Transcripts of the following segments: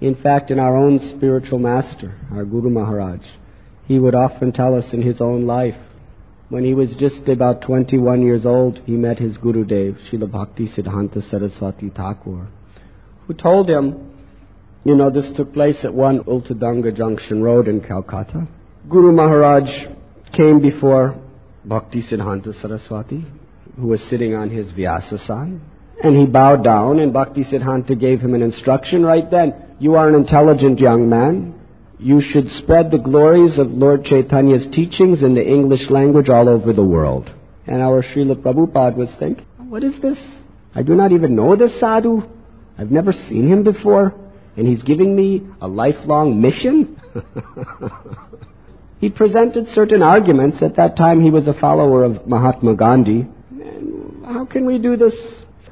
In fact, in our own spiritual master, our Guru Maharaj, he would often tell us in his own life, when he was just about 21 years old, he met his Guru Dev, Srila Bhakti Siddhanta Saraswati Thakur, who told him, you know, this took place at 1 Ultadanga Junction Road in Calcutta. Guru Maharaj came before Bhakti Siddhanta Saraswati, who was sitting on his Vyasasan, and he bowed down, and Bhakti Siddhanta gave him an instruction right then. You are an intelligent young man. You should spread the glories of Lord Chaitanya's teachings in the English language all over the world. And our Srila Prabhupada was thinking, what is this? I do not even know this sadhu. I've never seen him before. And he's giving me a lifelong mission? he presented certain arguments. At that time, he was a follower of Mahatma Gandhi. And how can we do this?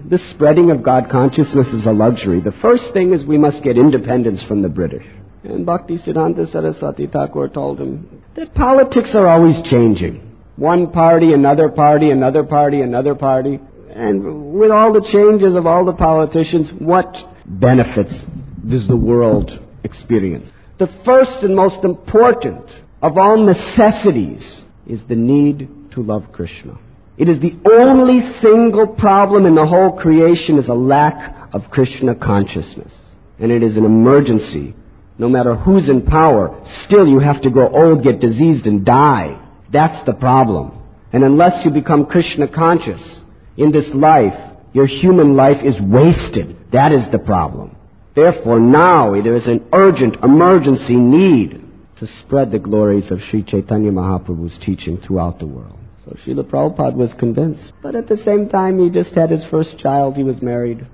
This spreading of God consciousness is a luxury. The first thing is we must get independence from the British. And Bhakti Siddhanta Saraswati Thakur told him that politics are always changing. One party, another party, another party, another party. And with all the changes of all the politicians, what benefits does the world experience? The first and most important of all necessities is the need to love Krishna. It is the only single problem in the whole creation is a lack of Krishna consciousness. And it is an emergency. No matter who's in power, still you have to grow old, get diseased, and die. That's the problem. And unless you become Krishna conscious in this life, your human life is wasted. That is the problem. Therefore, now there is an urgent emergency need to spread the glories of Sri Chaitanya Mahaprabhu's teaching throughout the world. So Srila Prabhupada was convinced. But at the same time, he just had his first child. He was married.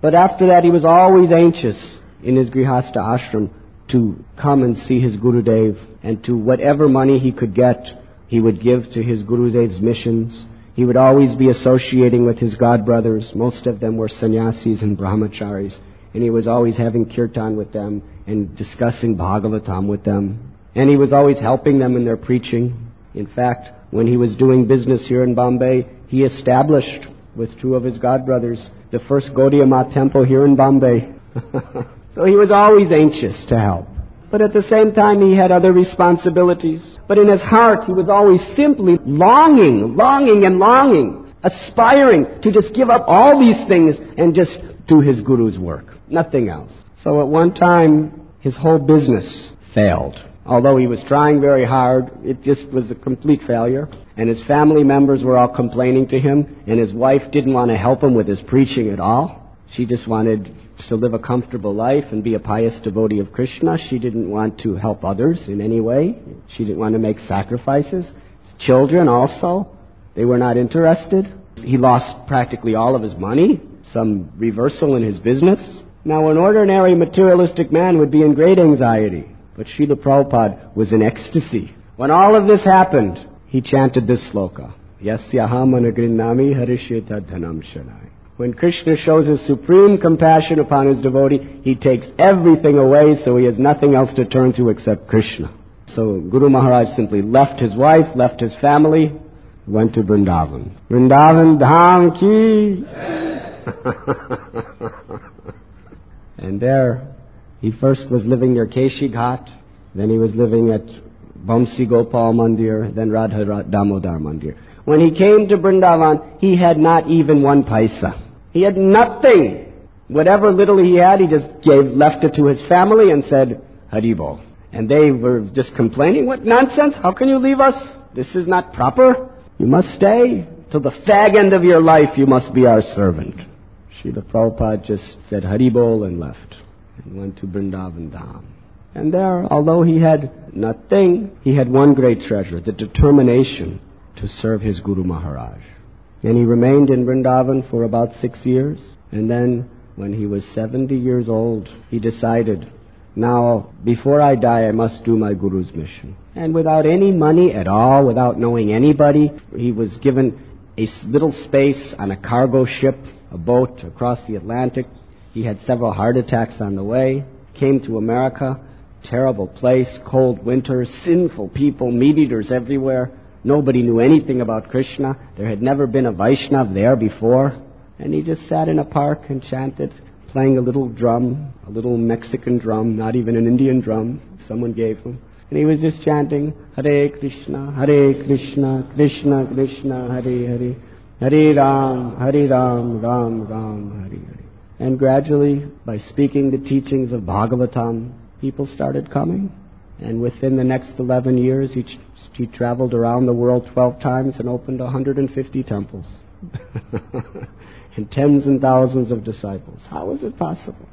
But after that, he was always anxious in his Grihastha ashram to come and see his Gurudev and to whatever money he could get, he would give to his Gurudev's missions. He would always be associating with his god brothers. Most of them were sannyasis and brahmacharis. And he was always having kirtan with them and discussing Bhagavatam with them. And he was always helping them in their preaching. In fact, when he was doing business here in Bombay, he established with two of his godbrothers the first Gaudiya Math temple here in Bombay. so he was always anxious to help. But at the same time, he had other responsibilities. But in his heart, he was always simply longing, longing and longing, aspiring to just give up all these things and just do his guru's work. Nothing else. So at one time, his whole business failed. Although he was trying very hard, it just was a complete failure. And his family members were all complaining to him, and his wife didn't want to help him with his preaching at all. She just wanted to live a comfortable life and be a pious devotee of Krishna. She didn't want to help others in any way. She didn't want to make sacrifices. Children also, they were not interested. He lost practically all of his money, some reversal in his business. Now, an ordinary materialistic man would be in great anxiety. But Srila Prabhupada was in ecstasy. When all of this happened, he chanted this sloka. Yasyaham harishyeta dhanam shanai. When Krishna shows his supreme compassion upon his devotee, he takes everything away so he has nothing else to turn to except Krishna. So Guru Maharaj simply left his wife, left his family, went to Vrindavan. Vrindavan Dham ki! and there he first was living near Keshi Ghat, then he was living at Bamsi Gopal Mandir, then Radha Damodar Mandir. When he came to Vrindavan, he had not even one paisa. He had nothing. Whatever little he had, he just gave, left it to his family and said, Haribol. And they were just complaining, what nonsense? How can you leave us? This is not proper. You must stay. Till the fag end of your life, you must be our servant. Srila Prabhupada just said Haribol and left and went to Vrindavan Dham. And there, although he had nothing, he had one great treasure, the determination to serve his Guru Maharaj. And he remained in Vrindavan for about six years. And then, when he was 70 years old, he decided, now, before I die, I must do my Guru's mission. And without any money at all, without knowing anybody, he was given a little space on a cargo ship, a boat across the Atlantic. He had several heart attacks on the way, came to America, terrible place, cold winter, sinful people, meat eaters everywhere. Nobody knew anything about Krishna. There had never been a Vaishnav there before. And he just sat in a park and chanted playing a little drum, a little Mexican drum, not even an Indian drum, someone gave him. And he was just chanting, Hare Krishna, Hare Krishna, Krishna Krishna, Hare Hare, Hare Ram, Hare Ram, Ram Ram, Hare Hare. And gradually, by speaking the teachings of Bhagavatam, people started coming. And within the next 11 years, he, he traveled around the world 12 times and opened 150 temples. and tens and thousands of disciples. How is it possible?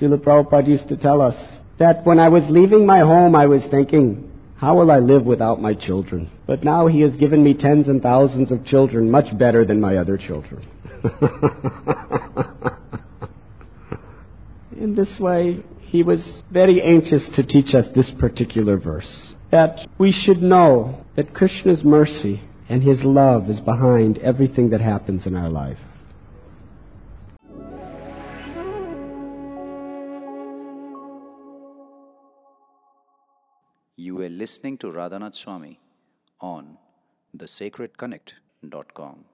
Srila Prabhupada used to tell us that when I was leaving my home, I was thinking, how will I live without my children? But now he has given me tens and thousands of children, much better than my other children. In this way, he was very anxious to teach us this particular verse. That we should know that Krishna's mercy and his love is behind everything that happens in our life. You were listening to Radhanath Swami on thesacredconnect.com.